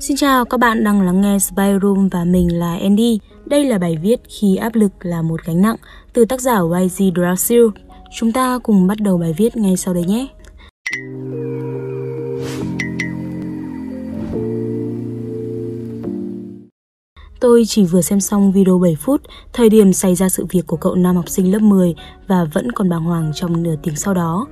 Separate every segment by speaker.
Speaker 1: Xin chào, các bạn đang lắng nghe Spy Room và mình là Andy. Đây là bài viết Khi áp lực là một gánh nặng từ tác giả YG Drasil. Chúng ta cùng bắt đầu bài viết ngay sau đây nhé. Tôi chỉ vừa xem xong video 7 phút, thời điểm xảy ra sự việc của cậu nam học sinh lớp 10 và vẫn còn bàng hoàng trong nửa tiếng sau đó.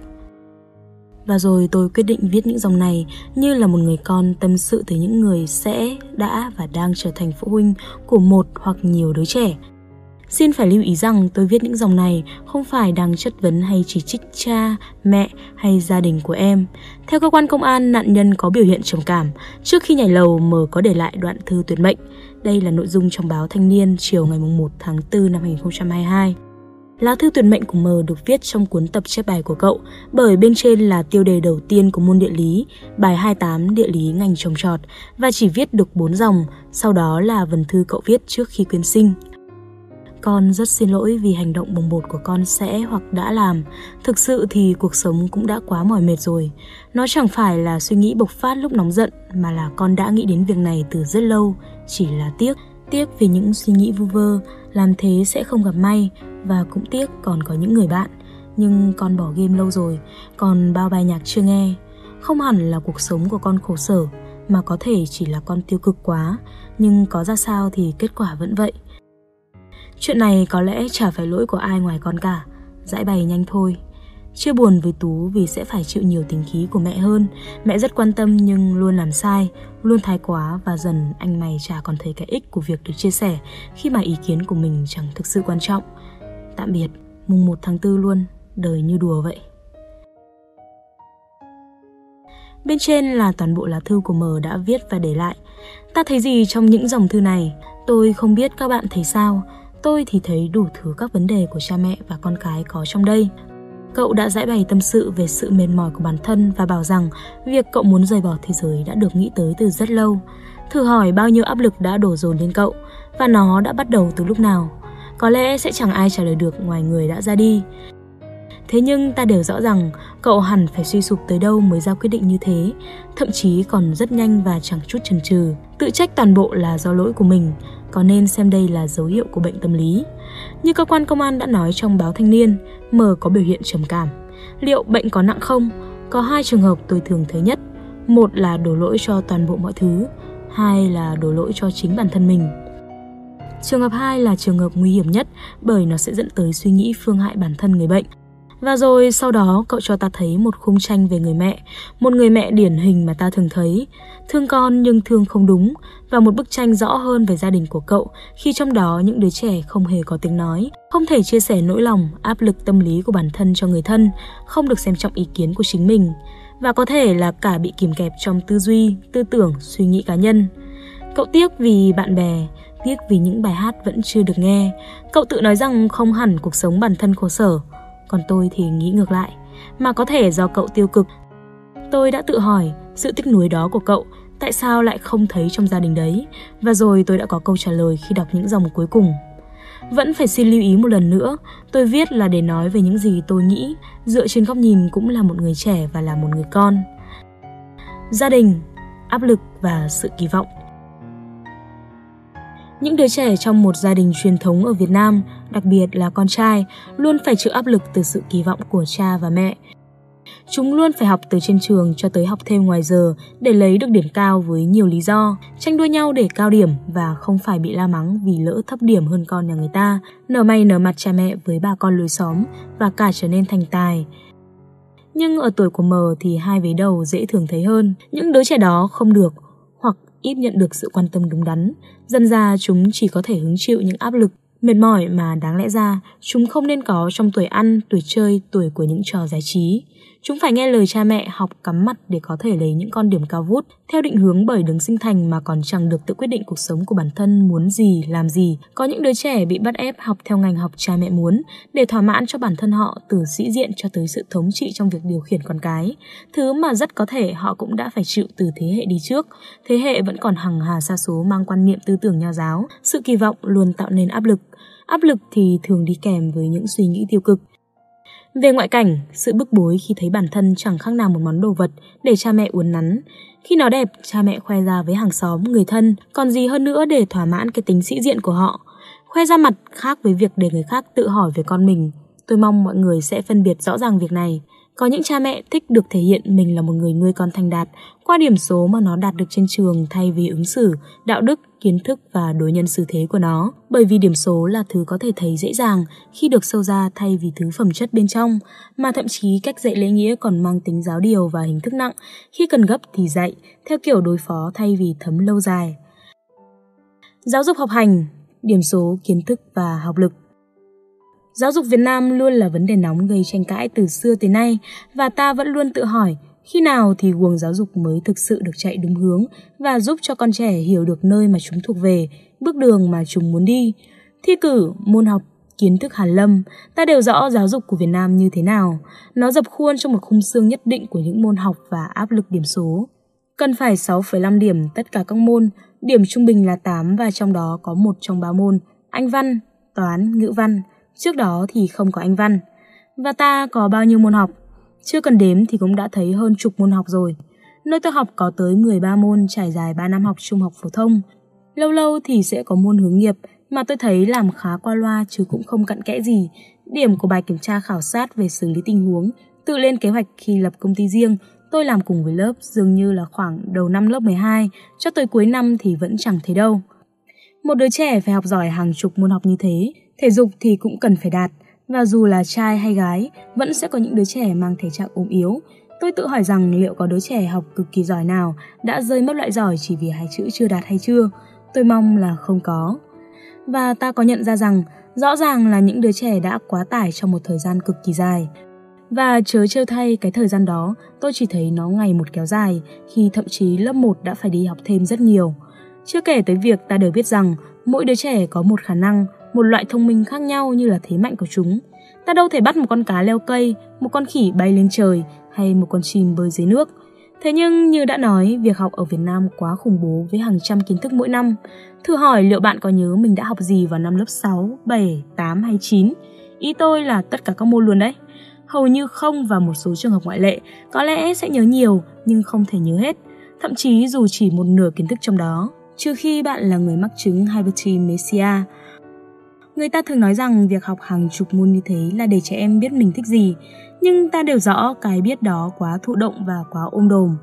Speaker 1: Và rồi tôi quyết định viết những dòng này như là một người con tâm sự tới những người sẽ, đã và đang trở thành phụ huynh của một hoặc nhiều đứa trẻ. Xin phải lưu ý rằng tôi viết những dòng này không phải đang chất vấn hay chỉ trích cha, mẹ hay gia đình của em. Theo cơ quan công an, nạn nhân có biểu hiện trầm cảm. Trước khi nhảy lầu, M có để lại đoạn thư tuyệt mệnh. Đây là nội dung trong báo Thanh niên chiều ngày 1 tháng 4 năm 2022. Lá thư tuyệt mệnh của M được viết trong cuốn tập chép bài của cậu, bởi bên trên là tiêu đề đầu tiên của môn địa lý, bài 28 địa lý ngành trồng trọt, và chỉ viết được 4 dòng, sau đó là vần thư cậu viết trước khi quyến sinh. Con rất xin lỗi vì hành động bồng bột của con sẽ hoặc đã làm. Thực sự thì cuộc sống cũng đã quá mỏi mệt rồi. Nó chẳng phải là suy nghĩ bộc phát lúc nóng giận mà là con đã nghĩ đến việc này từ rất lâu. Chỉ là tiếc, tiếc vì những suy nghĩ vu vơ, làm thế sẽ không gặp may và cũng tiếc còn có những người bạn. Nhưng con bỏ game lâu rồi, còn bao bài nhạc chưa nghe. Không hẳn là cuộc sống của con khổ sở, mà có thể chỉ là con tiêu cực quá, nhưng có ra sao thì kết quả vẫn vậy. Chuyện này có lẽ chả phải lỗi của ai ngoài con cả, giải bày nhanh thôi. Chưa buồn với Tú vì sẽ phải chịu nhiều tình khí của mẹ hơn. Mẹ rất quan tâm nhưng luôn làm sai, luôn thái quá và dần anh mày chả còn thấy cái ích của việc được chia sẻ khi mà ý kiến của mình chẳng thực sự quan trọng. Tạm biệt, mùng 1 tháng 4 luôn, đời như đùa vậy. Bên trên là toàn bộ lá thư của M đã viết và để lại. Ta thấy gì trong những dòng thư này? Tôi không biết các bạn thấy sao. Tôi thì thấy đủ thứ các vấn đề của cha mẹ và con cái có trong đây. Cậu đã giải bày tâm sự về sự mệt mỏi của bản thân và bảo rằng việc cậu muốn rời bỏ thế giới đã được nghĩ tới từ rất lâu. Thử hỏi bao nhiêu áp lực đã đổ dồn lên cậu và nó đã bắt đầu từ lúc nào. Có lẽ sẽ chẳng ai trả lời được ngoài người đã ra đi. Thế nhưng ta đều rõ rằng cậu hẳn phải suy sụp tới đâu mới ra quyết định như thế, thậm chí còn rất nhanh và chẳng chút chần chừ. Tự trách toàn bộ là do lỗi của mình, có nên xem đây là dấu hiệu của bệnh tâm lý. Như cơ quan công an đã nói trong báo Thanh niên, M có biểu hiện trầm cảm. Liệu bệnh có nặng không? Có hai trường hợp tôi thường thấy nhất. Một là đổ lỗi cho toàn bộ mọi thứ, hai là đổ lỗi cho chính bản thân mình. Trường hợp 2 là trường hợp nguy hiểm nhất bởi nó sẽ dẫn tới suy nghĩ phương hại bản thân người bệnh. Và rồi sau đó cậu cho ta thấy một khung tranh về người mẹ, một người mẹ điển hình mà ta thường thấy, thương con nhưng thương không đúng, và một bức tranh rõ hơn về gia đình của cậu khi trong đó những đứa trẻ không hề có tiếng nói, không thể chia sẻ nỗi lòng, áp lực tâm lý của bản thân cho người thân, không được xem trọng ý kiến của chính mình, và có thể là cả bị kìm kẹp trong tư duy, tư tưởng, suy nghĩ cá nhân. Cậu tiếc vì bạn bè, tiếc vì những bài hát vẫn chưa được nghe. Cậu tự nói rằng không hẳn cuộc sống bản thân khổ sở, còn tôi thì nghĩ ngược lại, mà có thể do cậu tiêu cực. Tôi đã tự hỏi sự tích nuối đó của cậu tại sao lại không thấy trong gia đình đấy, và rồi tôi đã có câu trả lời khi đọc những dòng cuối cùng. Vẫn phải xin lưu ý một lần nữa, tôi viết là để nói về những gì tôi nghĩ, dựa trên góc nhìn cũng là một người trẻ và là một người con. Gia đình, áp lực và sự kỳ vọng những đứa trẻ trong một gia đình truyền thống ở Việt Nam, đặc biệt là con trai, luôn phải chịu áp lực từ sự kỳ vọng của cha và mẹ. Chúng luôn phải học từ trên trường cho tới học thêm ngoài giờ để lấy được điểm cao với nhiều lý do, tranh đua nhau để cao điểm và không phải bị la mắng vì lỡ thấp điểm hơn con nhà người ta, nở may nở mặt cha mẹ với bà con lối xóm và cả trở nên thành tài. Nhưng ở tuổi của mờ thì hai vế đầu dễ thường thấy hơn, những đứa trẻ đó không được ít nhận được sự quan tâm đúng đắn, dần ra chúng chỉ có thể hứng chịu những áp lực mệt mỏi mà đáng lẽ ra chúng không nên có trong tuổi ăn, tuổi chơi, tuổi của những trò giải trí. Chúng phải nghe lời cha mẹ học cắm mặt để có thể lấy những con điểm cao vút, theo định hướng bởi đứng sinh thành mà còn chẳng được tự quyết định cuộc sống của bản thân muốn gì, làm gì. Có những đứa trẻ bị bắt ép học theo ngành học cha mẹ muốn để thỏa mãn cho bản thân họ từ sĩ diện cho tới sự thống trị trong việc điều khiển con cái. Thứ mà rất có thể họ cũng đã phải chịu từ thế hệ đi trước. Thế hệ vẫn còn hằng hà xa số mang quan niệm tư tưởng nho giáo, sự kỳ vọng luôn tạo nên áp lực. Áp lực thì thường đi kèm với những suy nghĩ tiêu cực. Về ngoại cảnh, sự bức bối khi thấy bản thân chẳng khác nào một món đồ vật để cha mẹ uốn nắn. Khi nó đẹp, cha mẹ khoe ra với hàng xóm, người thân, còn gì hơn nữa để thỏa mãn cái tính sĩ diện của họ. Khoe ra mặt khác với việc để người khác tự hỏi về con mình. Tôi mong mọi người sẽ phân biệt rõ ràng việc này. Có những cha mẹ thích được thể hiện mình là một người nuôi con thành đạt qua điểm số mà nó đạt được trên trường thay vì ứng xử, đạo đức, kiến thức và đối nhân xử thế của nó. Bởi vì điểm số là thứ có thể thấy dễ dàng khi được sâu ra thay vì thứ phẩm chất bên trong, mà thậm chí cách dạy lễ nghĩa còn mang tính giáo điều và hình thức nặng, khi cần gấp thì dạy, theo kiểu đối phó thay vì thấm lâu dài. Giáo dục học hành, điểm số, kiến thức và học lực Giáo dục Việt Nam luôn là vấn đề nóng gây tranh cãi từ xưa tới nay và ta vẫn luôn tự hỏi khi nào thì guồng giáo dục mới thực sự được chạy đúng hướng và giúp cho con trẻ hiểu được nơi mà chúng thuộc về, bước đường mà chúng muốn đi. Thi cử, môn học, kiến thức hàn lâm, ta đều rõ giáo dục của Việt Nam như thế nào. Nó dập khuôn trong một khung xương nhất định của những môn học và áp lực điểm số. Cần phải 6,5 điểm tất cả các môn, điểm trung bình là 8 và trong đó có một trong ba môn, Anh văn, toán, ngữ văn. Trước đó thì không có Anh văn. Và ta có bao nhiêu môn học? Chưa cần đếm thì cũng đã thấy hơn chục môn học rồi. Nơi tôi học có tới 13 môn trải dài 3 năm học trung học phổ thông. Lâu lâu thì sẽ có môn hướng nghiệp mà tôi thấy làm khá qua loa chứ cũng không cặn kẽ gì. Điểm của bài kiểm tra khảo sát về xử lý tình huống, tự lên kế hoạch khi lập công ty riêng, tôi làm cùng với lớp dường như là khoảng đầu năm lớp 12 cho tới cuối năm thì vẫn chẳng thấy đâu. Một đứa trẻ phải học giỏi hàng chục môn học như thế, thể dục thì cũng cần phải đạt, và dù là trai hay gái, vẫn sẽ có những đứa trẻ mang thể trạng ốm yếu. Tôi tự hỏi rằng liệu có đứa trẻ học cực kỳ giỏi nào đã rơi mất loại giỏi chỉ vì hai chữ chưa đạt hay chưa? Tôi mong là không có. Và ta có nhận ra rằng rõ ràng là những đứa trẻ đã quá tải trong một thời gian cực kỳ dài. Và chớ trêu thay cái thời gian đó, tôi chỉ thấy nó ngày một kéo dài, khi thậm chí lớp 1 đã phải đi học thêm rất nhiều. Chưa kể tới việc ta đều biết rằng mỗi đứa trẻ có một khả năng, một loại thông minh khác nhau như là thế mạnh của chúng. Ta đâu thể bắt một con cá leo cây, một con khỉ bay lên trời hay một con chim bơi dưới nước. Thế nhưng như đã nói, việc học ở Việt Nam quá khủng bố với hàng trăm kiến thức mỗi năm. Thử hỏi liệu bạn có nhớ mình đã học gì vào năm lớp 6, 7, 8 hay 9? Ý tôi là tất cả các môn luôn đấy. Hầu như không và một số trường hợp ngoại lệ, có lẽ sẽ nhớ nhiều nhưng không thể nhớ hết, thậm chí dù chỉ một nửa kiến thức trong đó, trừ khi bạn là người mắc chứng hypertemesia, Người ta thường nói rằng việc học hàng chục môn như thế là để trẻ em biết mình thích gì, nhưng ta đều rõ cái biết đó quá thụ động và quá ôm đồm.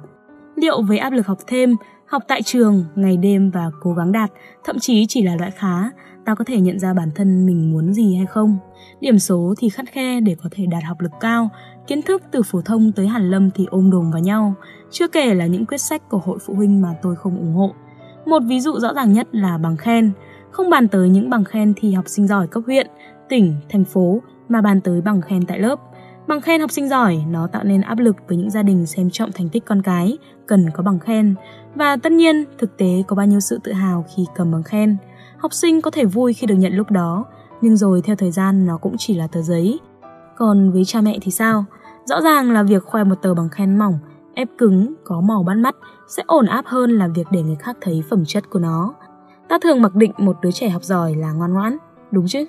Speaker 1: Liệu với áp lực học thêm, học tại trường, ngày đêm và cố gắng đạt, thậm chí chỉ là loại khá, ta có thể nhận ra bản thân mình muốn gì hay không? Điểm số thì khắt khe để có thể đạt học lực cao, kiến thức từ phổ thông tới hàn lâm thì ôm đồm vào nhau, chưa kể là những quyết sách của hội phụ huynh mà tôi không ủng hộ. Một ví dụ rõ ràng nhất là bằng khen, không bàn tới những bằng khen thi học sinh giỏi cấp huyện, tỉnh, thành phố mà bàn tới bằng khen tại lớp. Bằng khen học sinh giỏi nó tạo nên áp lực với những gia đình xem trọng thành tích con cái, cần có bằng khen. Và tất nhiên, thực tế có bao nhiêu sự tự hào khi cầm bằng khen. Học sinh có thể vui khi được nhận lúc đó, nhưng rồi theo thời gian nó cũng chỉ là tờ giấy. Còn với cha mẹ thì sao? Rõ ràng là việc khoe một tờ bằng khen mỏng, ép cứng, có màu bắt mắt sẽ ổn áp hơn là việc để người khác thấy phẩm chất của nó. Ta thường mặc định một đứa trẻ học giỏi là ngoan ngoãn, đúng chứ?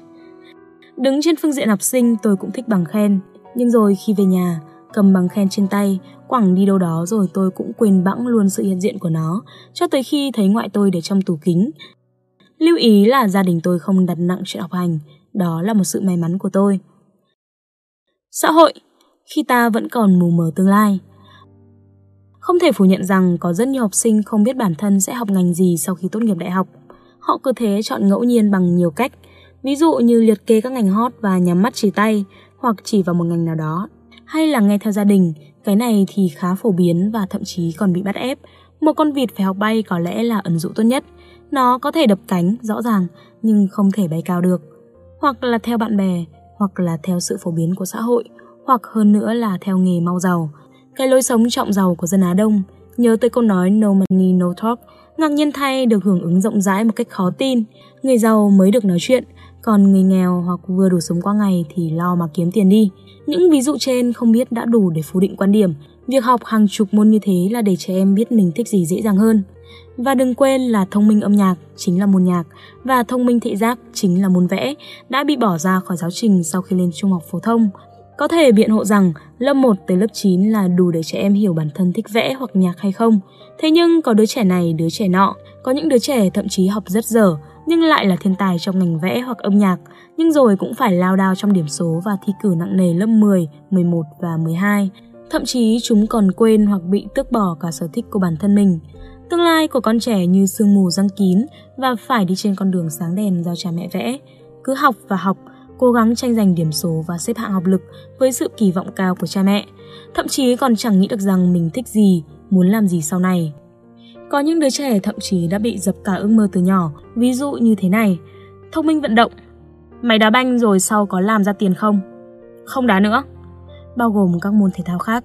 Speaker 1: Đứng trên phương diện học sinh tôi cũng thích bằng khen, nhưng rồi khi về nhà, cầm bằng khen trên tay, quẳng đi đâu đó rồi tôi cũng quên bẵng luôn sự hiện diện của nó, cho tới khi thấy ngoại tôi để trong tủ kính. Lưu ý là gia đình tôi không đặt nặng chuyện học hành, đó là một sự may mắn của tôi. Xã hội, khi ta vẫn còn mù mờ tương lai. Không thể phủ nhận rằng có rất nhiều học sinh không biết bản thân sẽ học ngành gì sau khi tốt nghiệp đại học. Họ cứ thế chọn ngẫu nhiên bằng nhiều cách, ví dụ như liệt kê các ngành hot và nhắm mắt chỉ tay hoặc chỉ vào một ngành nào đó. Hay là nghe theo gia đình, cái này thì khá phổ biến và thậm chí còn bị bắt ép. Một con vịt phải học bay có lẽ là ẩn dụ tốt nhất. Nó có thể đập cánh, rõ ràng, nhưng không thể bay cao được. Hoặc là theo bạn bè, hoặc là theo sự phổ biến của xã hội, hoặc hơn nữa là theo nghề mau giàu. Cái lối sống trọng giàu của dân Á Đông, nhớ tới câu nói no money no talk Ngạc nhiên thay được hưởng ứng rộng rãi một cách khó tin, người giàu mới được nói chuyện, còn người nghèo hoặc vừa đủ sống qua ngày thì lo mà kiếm tiền đi. Những ví dụ trên không biết đã đủ để phủ định quan điểm, việc học hàng chục môn như thế là để trẻ em biết mình thích gì dễ dàng hơn. Và đừng quên là thông minh âm nhạc chính là môn nhạc và thông minh thị giác chính là môn vẽ đã bị bỏ ra khỏi giáo trình sau khi lên trung học phổ thông. Có thể biện hộ rằng lớp 1 tới lớp 9 là đủ để trẻ em hiểu bản thân thích vẽ hoặc nhạc hay không. Thế nhưng có đứa trẻ này, đứa trẻ nọ, có những đứa trẻ thậm chí học rất dở nhưng lại là thiên tài trong ngành vẽ hoặc âm nhạc, nhưng rồi cũng phải lao đao trong điểm số và thi cử nặng nề lớp 10, 11 và 12. Thậm chí chúng còn quên hoặc bị tước bỏ cả sở thích của bản thân mình. Tương lai của con trẻ như sương mù răng kín và phải đi trên con đường sáng đèn do cha mẹ vẽ. Cứ học và học, cố gắng tranh giành điểm số và xếp hạng học lực với sự kỳ vọng cao của cha mẹ. Thậm chí còn chẳng nghĩ được rằng mình thích gì, muốn làm gì sau này. Có những đứa trẻ thậm chí đã bị dập cả ước mơ từ nhỏ, ví dụ như thế này. Thông minh vận động. Mày đá banh rồi sau có làm ra tiền không? Không đá nữa. Bao gồm các môn thể thao khác.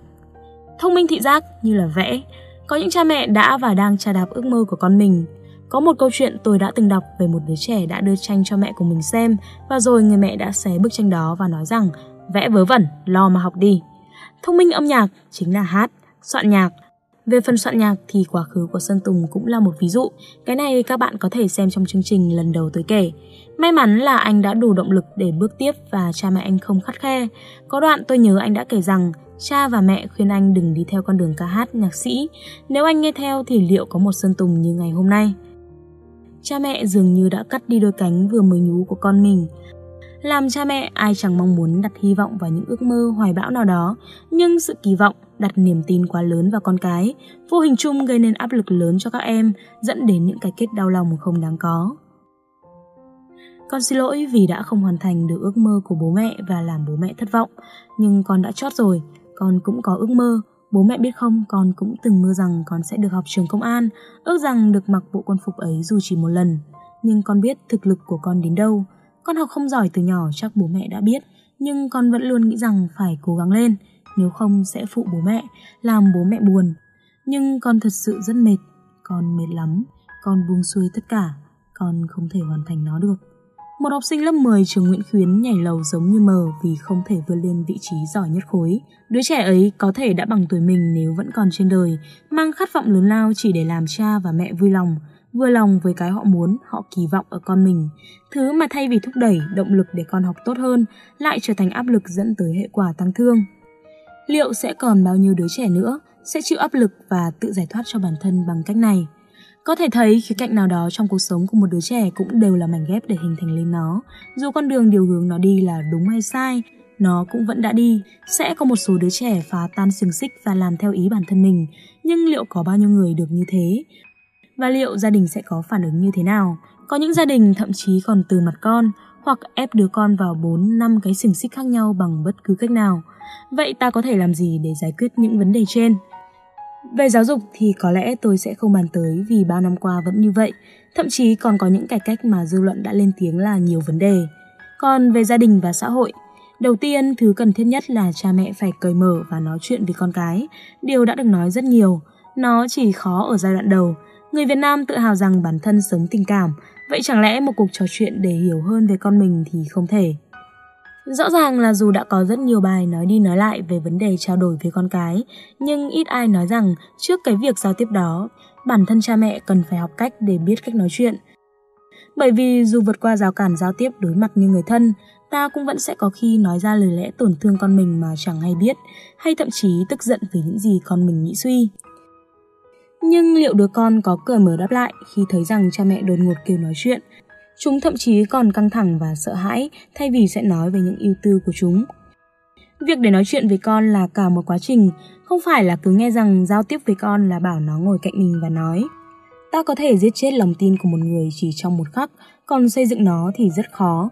Speaker 1: Thông minh thị giác như là vẽ. Có những cha mẹ đã và đang trà đạp ước mơ của con mình. Có một câu chuyện tôi đã từng đọc về một đứa trẻ đã đưa tranh cho mẹ của mình xem và rồi người mẹ đã xé bức tranh đó và nói rằng vẽ vớ vẩn, lo mà học đi. Thông minh âm nhạc chính là hát, soạn nhạc, về phần soạn nhạc thì quá khứ của Sơn Tùng cũng là một ví dụ. Cái này các bạn có thể xem trong chương trình lần đầu tôi kể. May mắn là anh đã đủ động lực để bước tiếp và cha mẹ anh không khắt khe. Có đoạn tôi nhớ anh đã kể rằng cha và mẹ khuyên anh đừng đi theo con đường ca hát nhạc sĩ. Nếu anh nghe theo thì liệu có một Sơn Tùng như ngày hôm nay? Cha mẹ dường như đã cắt đi đôi cánh vừa mới nhú của con mình. Làm cha mẹ ai chẳng mong muốn đặt hy vọng vào những ước mơ hoài bão nào đó, nhưng sự kỳ vọng đặt niềm tin quá lớn vào con cái, vô hình chung gây nên áp lực lớn cho các em, dẫn đến những cái kết đau lòng không đáng có. Con xin lỗi vì đã không hoàn thành được ước mơ của bố mẹ và làm bố mẹ thất vọng, nhưng con đã chót rồi, con cũng có ước mơ. Bố mẹ biết không, con cũng từng mơ rằng con sẽ được học trường công an, ước rằng được mặc bộ quân phục ấy dù chỉ một lần. Nhưng con biết thực lực của con đến đâu. Con học không giỏi từ nhỏ chắc bố mẹ đã biết, nhưng con vẫn luôn nghĩ rằng phải cố gắng lên nếu không sẽ phụ bố mẹ, làm bố mẹ buồn. Nhưng con thật sự rất mệt, con mệt lắm, con buông xuôi tất cả, con không thể hoàn thành nó được. Một học sinh lớp 10 trường Nguyễn Khuyến nhảy lầu giống như mờ vì không thể vươn lên vị trí giỏi nhất khối. Đứa trẻ ấy có thể đã bằng tuổi mình nếu vẫn còn trên đời, mang khát vọng lớn lao chỉ để làm cha và mẹ vui lòng, vừa lòng với cái họ muốn, họ kỳ vọng ở con mình. Thứ mà thay vì thúc đẩy, động lực để con học tốt hơn, lại trở thành áp lực dẫn tới hệ quả tăng thương liệu sẽ còn bao nhiêu đứa trẻ nữa sẽ chịu áp lực và tự giải thoát cho bản thân bằng cách này. Có thể thấy khía cạnh nào đó trong cuộc sống của một đứa trẻ cũng đều là mảnh ghép để hình thành lên nó. Dù con đường điều hướng nó đi là đúng hay sai, nó cũng vẫn đã đi. Sẽ có một số đứa trẻ phá tan xiềng xích và làm theo ý bản thân mình, nhưng liệu có bao nhiêu người được như thế? Và liệu gia đình sẽ có phản ứng như thế nào? Có những gia đình thậm chí còn từ mặt con, hoặc ép đứa con vào 4 năm cái xiềng xích khác nhau bằng bất cứ cách nào. Vậy ta có thể làm gì để giải quyết những vấn đề trên? Về giáo dục thì có lẽ tôi sẽ không bàn tới vì bao năm qua vẫn như vậy, thậm chí còn có những cải cách mà dư luận đã lên tiếng là nhiều vấn đề. Còn về gia đình và xã hội, đầu tiên thứ cần thiết nhất là cha mẹ phải cởi mở và nói chuyện với con cái. Điều đã được nói rất nhiều, nó chỉ khó ở giai đoạn đầu. Người Việt Nam tự hào rằng bản thân sống tình cảm, vậy chẳng lẽ một cuộc trò chuyện để hiểu hơn về con mình thì không thể. Rõ ràng là dù đã có rất nhiều bài nói đi nói lại về vấn đề trao đổi với con cái, nhưng ít ai nói rằng trước cái việc giao tiếp đó, bản thân cha mẹ cần phải học cách để biết cách nói chuyện. Bởi vì dù vượt qua rào cản giao tiếp đối mặt như người thân, ta cũng vẫn sẽ có khi nói ra lời lẽ tổn thương con mình mà chẳng hay biết, hay thậm chí tức giận vì những gì con mình nghĩ suy. Nhưng liệu đứa con có cởi mở đáp lại khi thấy rằng cha mẹ đột ngột kêu nói chuyện Chúng thậm chí còn căng thẳng và sợ hãi thay vì sẽ nói về những ưu tư của chúng. Việc để nói chuyện với con là cả một quá trình, không phải là cứ nghe rằng giao tiếp với con là bảo nó ngồi cạnh mình và nói. Ta có thể giết chết lòng tin của một người chỉ trong một khắc, còn xây dựng nó thì rất khó.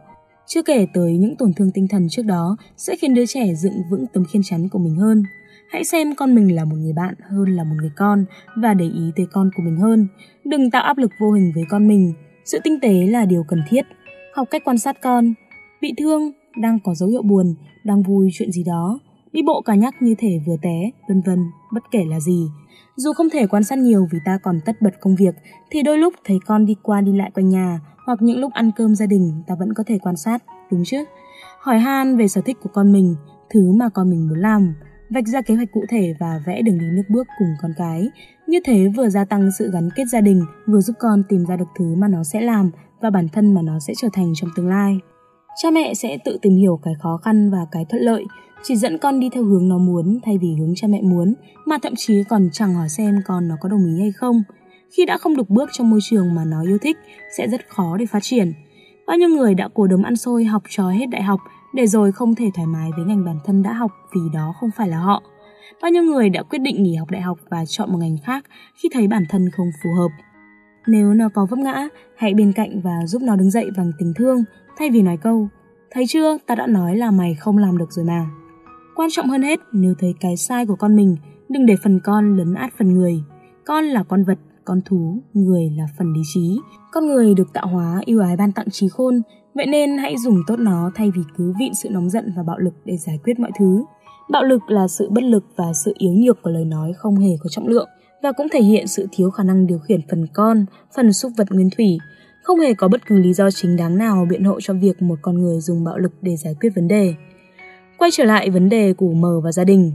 Speaker 1: Chưa kể tới những tổn thương tinh thần trước đó sẽ khiến đứa trẻ dựng vững tấm khiên chắn của mình hơn. Hãy xem con mình là một người bạn hơn là một người con và để ý tới con của mình hơn. Đừng tạo áp lực vô hình với con mình, sự tinh tế là điều cần thiết. Học cách quan sát con. Bị thương, đang có dấu hiệu buồn, đang vui chuyện gì đó. Đi bộ cả nhắc như thể vừa té, vân vân, bất kể là gì. Dù không thể quan sát nhiều vì ta còn tất bật công việc, thì đôi lúc thấy con đi qua đi lại quanh nhà, hoặc những lúc ăn cơm gia đình ta vẫn có thể quan sát, đúng chứ? Hỏi han về sở thích của con mình, thứ mà con mình muốn làm, vạch ra kế hoạch cụ thể và vẽ đường đi nước bước cùng con cái. Như thế vừa gia tăng sự gắn kết gia đình, vừa giúp con tìm ra được thứ mà nó sẽ làm và bản thân mà nó sẽ trở thành trong tương lai. Cha mẹ sẽ tự tìm hiểu cái khó khăn và cái thuận lợi, chỉ dẫn con đi theo hướng nó muốn thay vì hướng cha mẹ muốn, mà thậm chí còn chẳng hỏi xem con nó có đồng ý hay không. Khi đã không được bước trong môi trường mà nó yêu thích, sẽ rất khó để phát triển. Bao nhiêu người đã cố đấm ăn xôi học trò hết đại học để rồi không thể thoải mái với ngành bản thân đã học vì đó không phải là họ. Bao nhiêu người đã quyết định nghỉ học đại học và chọn một ngành khác khi thấy bản thân không phù hợp. Nếu nó có vấp ngã, hãy bên cạnh và giúp nó đứng dậy bằng tình thương thay vì nói câu Thấy chưa, ta đã nói là mày không làm được rồi mà. Quan trọng hơn hết, nếu thấy cái sai của con mình, đừng để phần con lấn át phần người. Con là con vật, con thú, người là phần lý trí. Con người được tạo hóa yêu ái ban tặng trí khôn, vậy nên hãy dùng tốt nó thay vì cứ vịn sự nóng giận và bạo lực để giải quyết mọi thứ. Bạo lực là sự bất lực và sự yếu nhược của lời nói không hề có trọng lượng và cũng thể hiện sự thiếu khả năng điều khiển phần con, phần xúc vật nguyên thủy. Không hề có bất cứ lý do chính đáng nào biện hộ cho việc một con người dùng bạo lực để giải quyết vấn đề. Quay trở lại vấn đề của m và gia đình,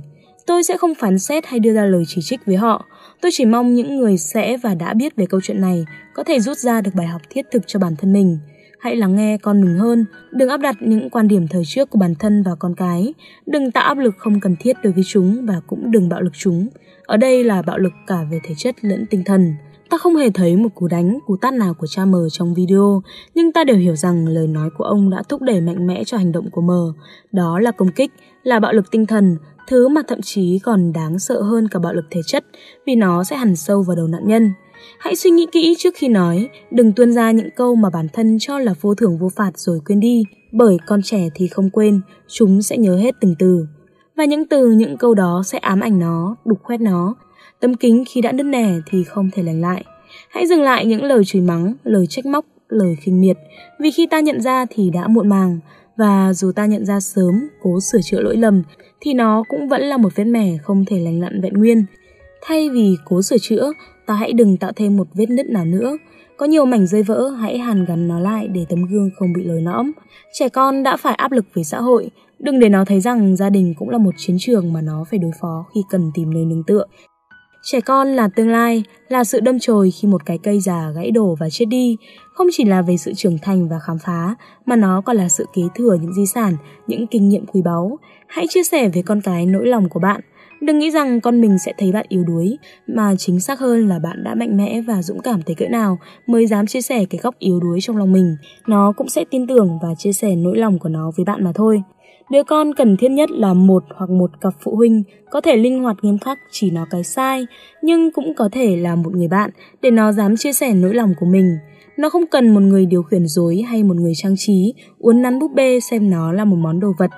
Speaker 1: tôi sẽ không phán xét hay đưa ra lời chỉ trích với họ. Tôi chỉ mong những người sẽ và đã biết về câu chuyện này có thể rút ra được bài học thiết thực cho bản thân mình. Hãy lắng nghe con mình hơn, đừng áp đặt những quan điểm thời trước của bản thân và con cái, đừng tạo áp lực không cần thiết đối với chúng và cũng đừng bạo lực chúng. Ở đây là bạo lực cả về thể chất lẫn tinh thần. Ta không hề thấy một cú đánh, cú tát nào của cha mờ trong video, nhưng ta đều hiểu rằng lời nói của ông đã thúc đẩy mạnh mẽ cho hành động của mờ. Đó là công kích, là bạo lực tinh thần, thứ mà thậm chí còn đáng sợ hơn cả bạo lực thể chất vì nó sẽ hằn sâu vào đầu nạn nhân. Hãy suy nghĩ kỹ trước khi nói, đừng tuôn ra những câu mà bản thân cho là vô thưởng vô phạt rồi quên đi, bởi con trẻ thì không quên, chúng sẽ nhớ hết từng từ. Và những từ, những câu đó sẽ ám ảnh nó, đục khoét nó. Tấm kính khi đã nứt nẻ thì không thể lành lại. Hãy dừng lại những lời chửi mắng, lời trách móc, lời khinh miệt, vì khi ta nhận ra thì đã muộn màng, và dù ta nhận ra sớm, cố sửa chữa lỗi lầm, thì nó cũng vẫn là một vết mẻ không thể lành lặn vẹn nguyên. Thay vì cố sửa chữa, ta hãy đừng tạo thêm một vết nứt nào nữa. Có nhiều mảnh rơi vỡ, hãy hàn gắn nó lại để tấm gương không bị lồi lõm. Trẻ con đã phải áp lực với xã hội, đừng để nó thấy rằng gia đình cũng là một chiến trường mà nó phải đối phó khi cần tìm nơi nương tựa. Trẻ con là tương lai, là sự đâm chồi khi một cái cây già gãy đổ và chết đi, không chỉ là về sự trưởng thành và khám phá, mà nó còn là sự kế thừa những di sản, những kinh nghiệm quý báu. Hãy chia sẻ với con cái nỗi lòng của bạn. Đừng nghĩ rằng con mình sẽ thấy bạn yếu đuối, mà chính xác hơn là bạn đã mạnh mẽ và dũng cảm tới cỡ nào mới dám chia sẻ cái góc yếu đuối trong lòng mình. Nó cũng sẽ tin tưởng và chia sẻ nỗi lòng của nó với bạn mà thôi. Đứa con cần thiết nhất là một hoặc một cặp phụ huynh có thể linh hoạt nghiêm khắc chỉ nó cái sai, nhưng cũng có thể là một người bạn để nó dám chia sẻ nỗi lòng của mình. Nó không cần một người điều khiển dối hay một người trang trí, uốn nắn búp bê xem nó là một món đồ vật.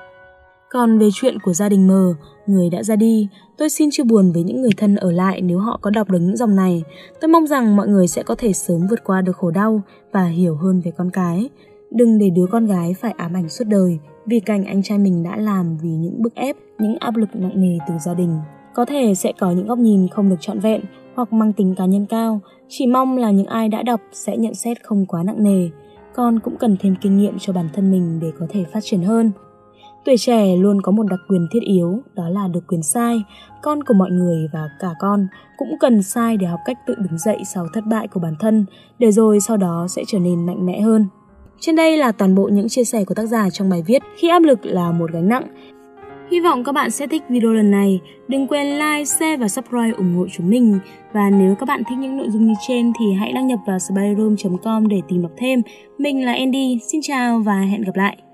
Speaker 1: Còn về chuyện của gia đình mờ, người đã ra đi, tôi xin chia buồn với những người thân ở lại nếu họ có đọc được những dòng này. Tôi mong rằng mọi người sẽ có thể sớm vượt qua được khổ đau và hiểu hơn về con cái. Đừng để đứa con gái phải ám ảnh suốt đời vì cảnh anh trai mình đã làm vì những bức ép, những áp lực nặng nề từ gia đình. Có thể sẽ có những góc nhìn không được trọn vẹn hoặc mang tính cá nhân cao, chỉ mong là những ai đã đọc sẽ nhận xét không quá nặng nề. Con cũng cần thêm kinh nghiệm cho bản thân mình để có thể phát triển hơn. Tuổi trẻ luôn có một đặc quyền thiết yếu, đó là được quyền sai. Con của mọi người và cả con cũng cần sai để học cách tự đứng dậy sau thất bại của bản thân, để rồi sau đó sẽ trở nên mạnh mẽ hơn. Trên đây là toàn bộ những chia sẻ của tác giả trong bài viết Khi áp lực là một gánh nặng. Hy vọng các bạn sẽ thích video lần này. Đừng quên like, share và subscribe ủng hộ chúng mình. Và nếu các bạn thích những nội dung như trên thì hãy đăng nhập vào spyroom.com để tìm đọc thêm. Mình là Andy, xin chào và hẹn gặp lại.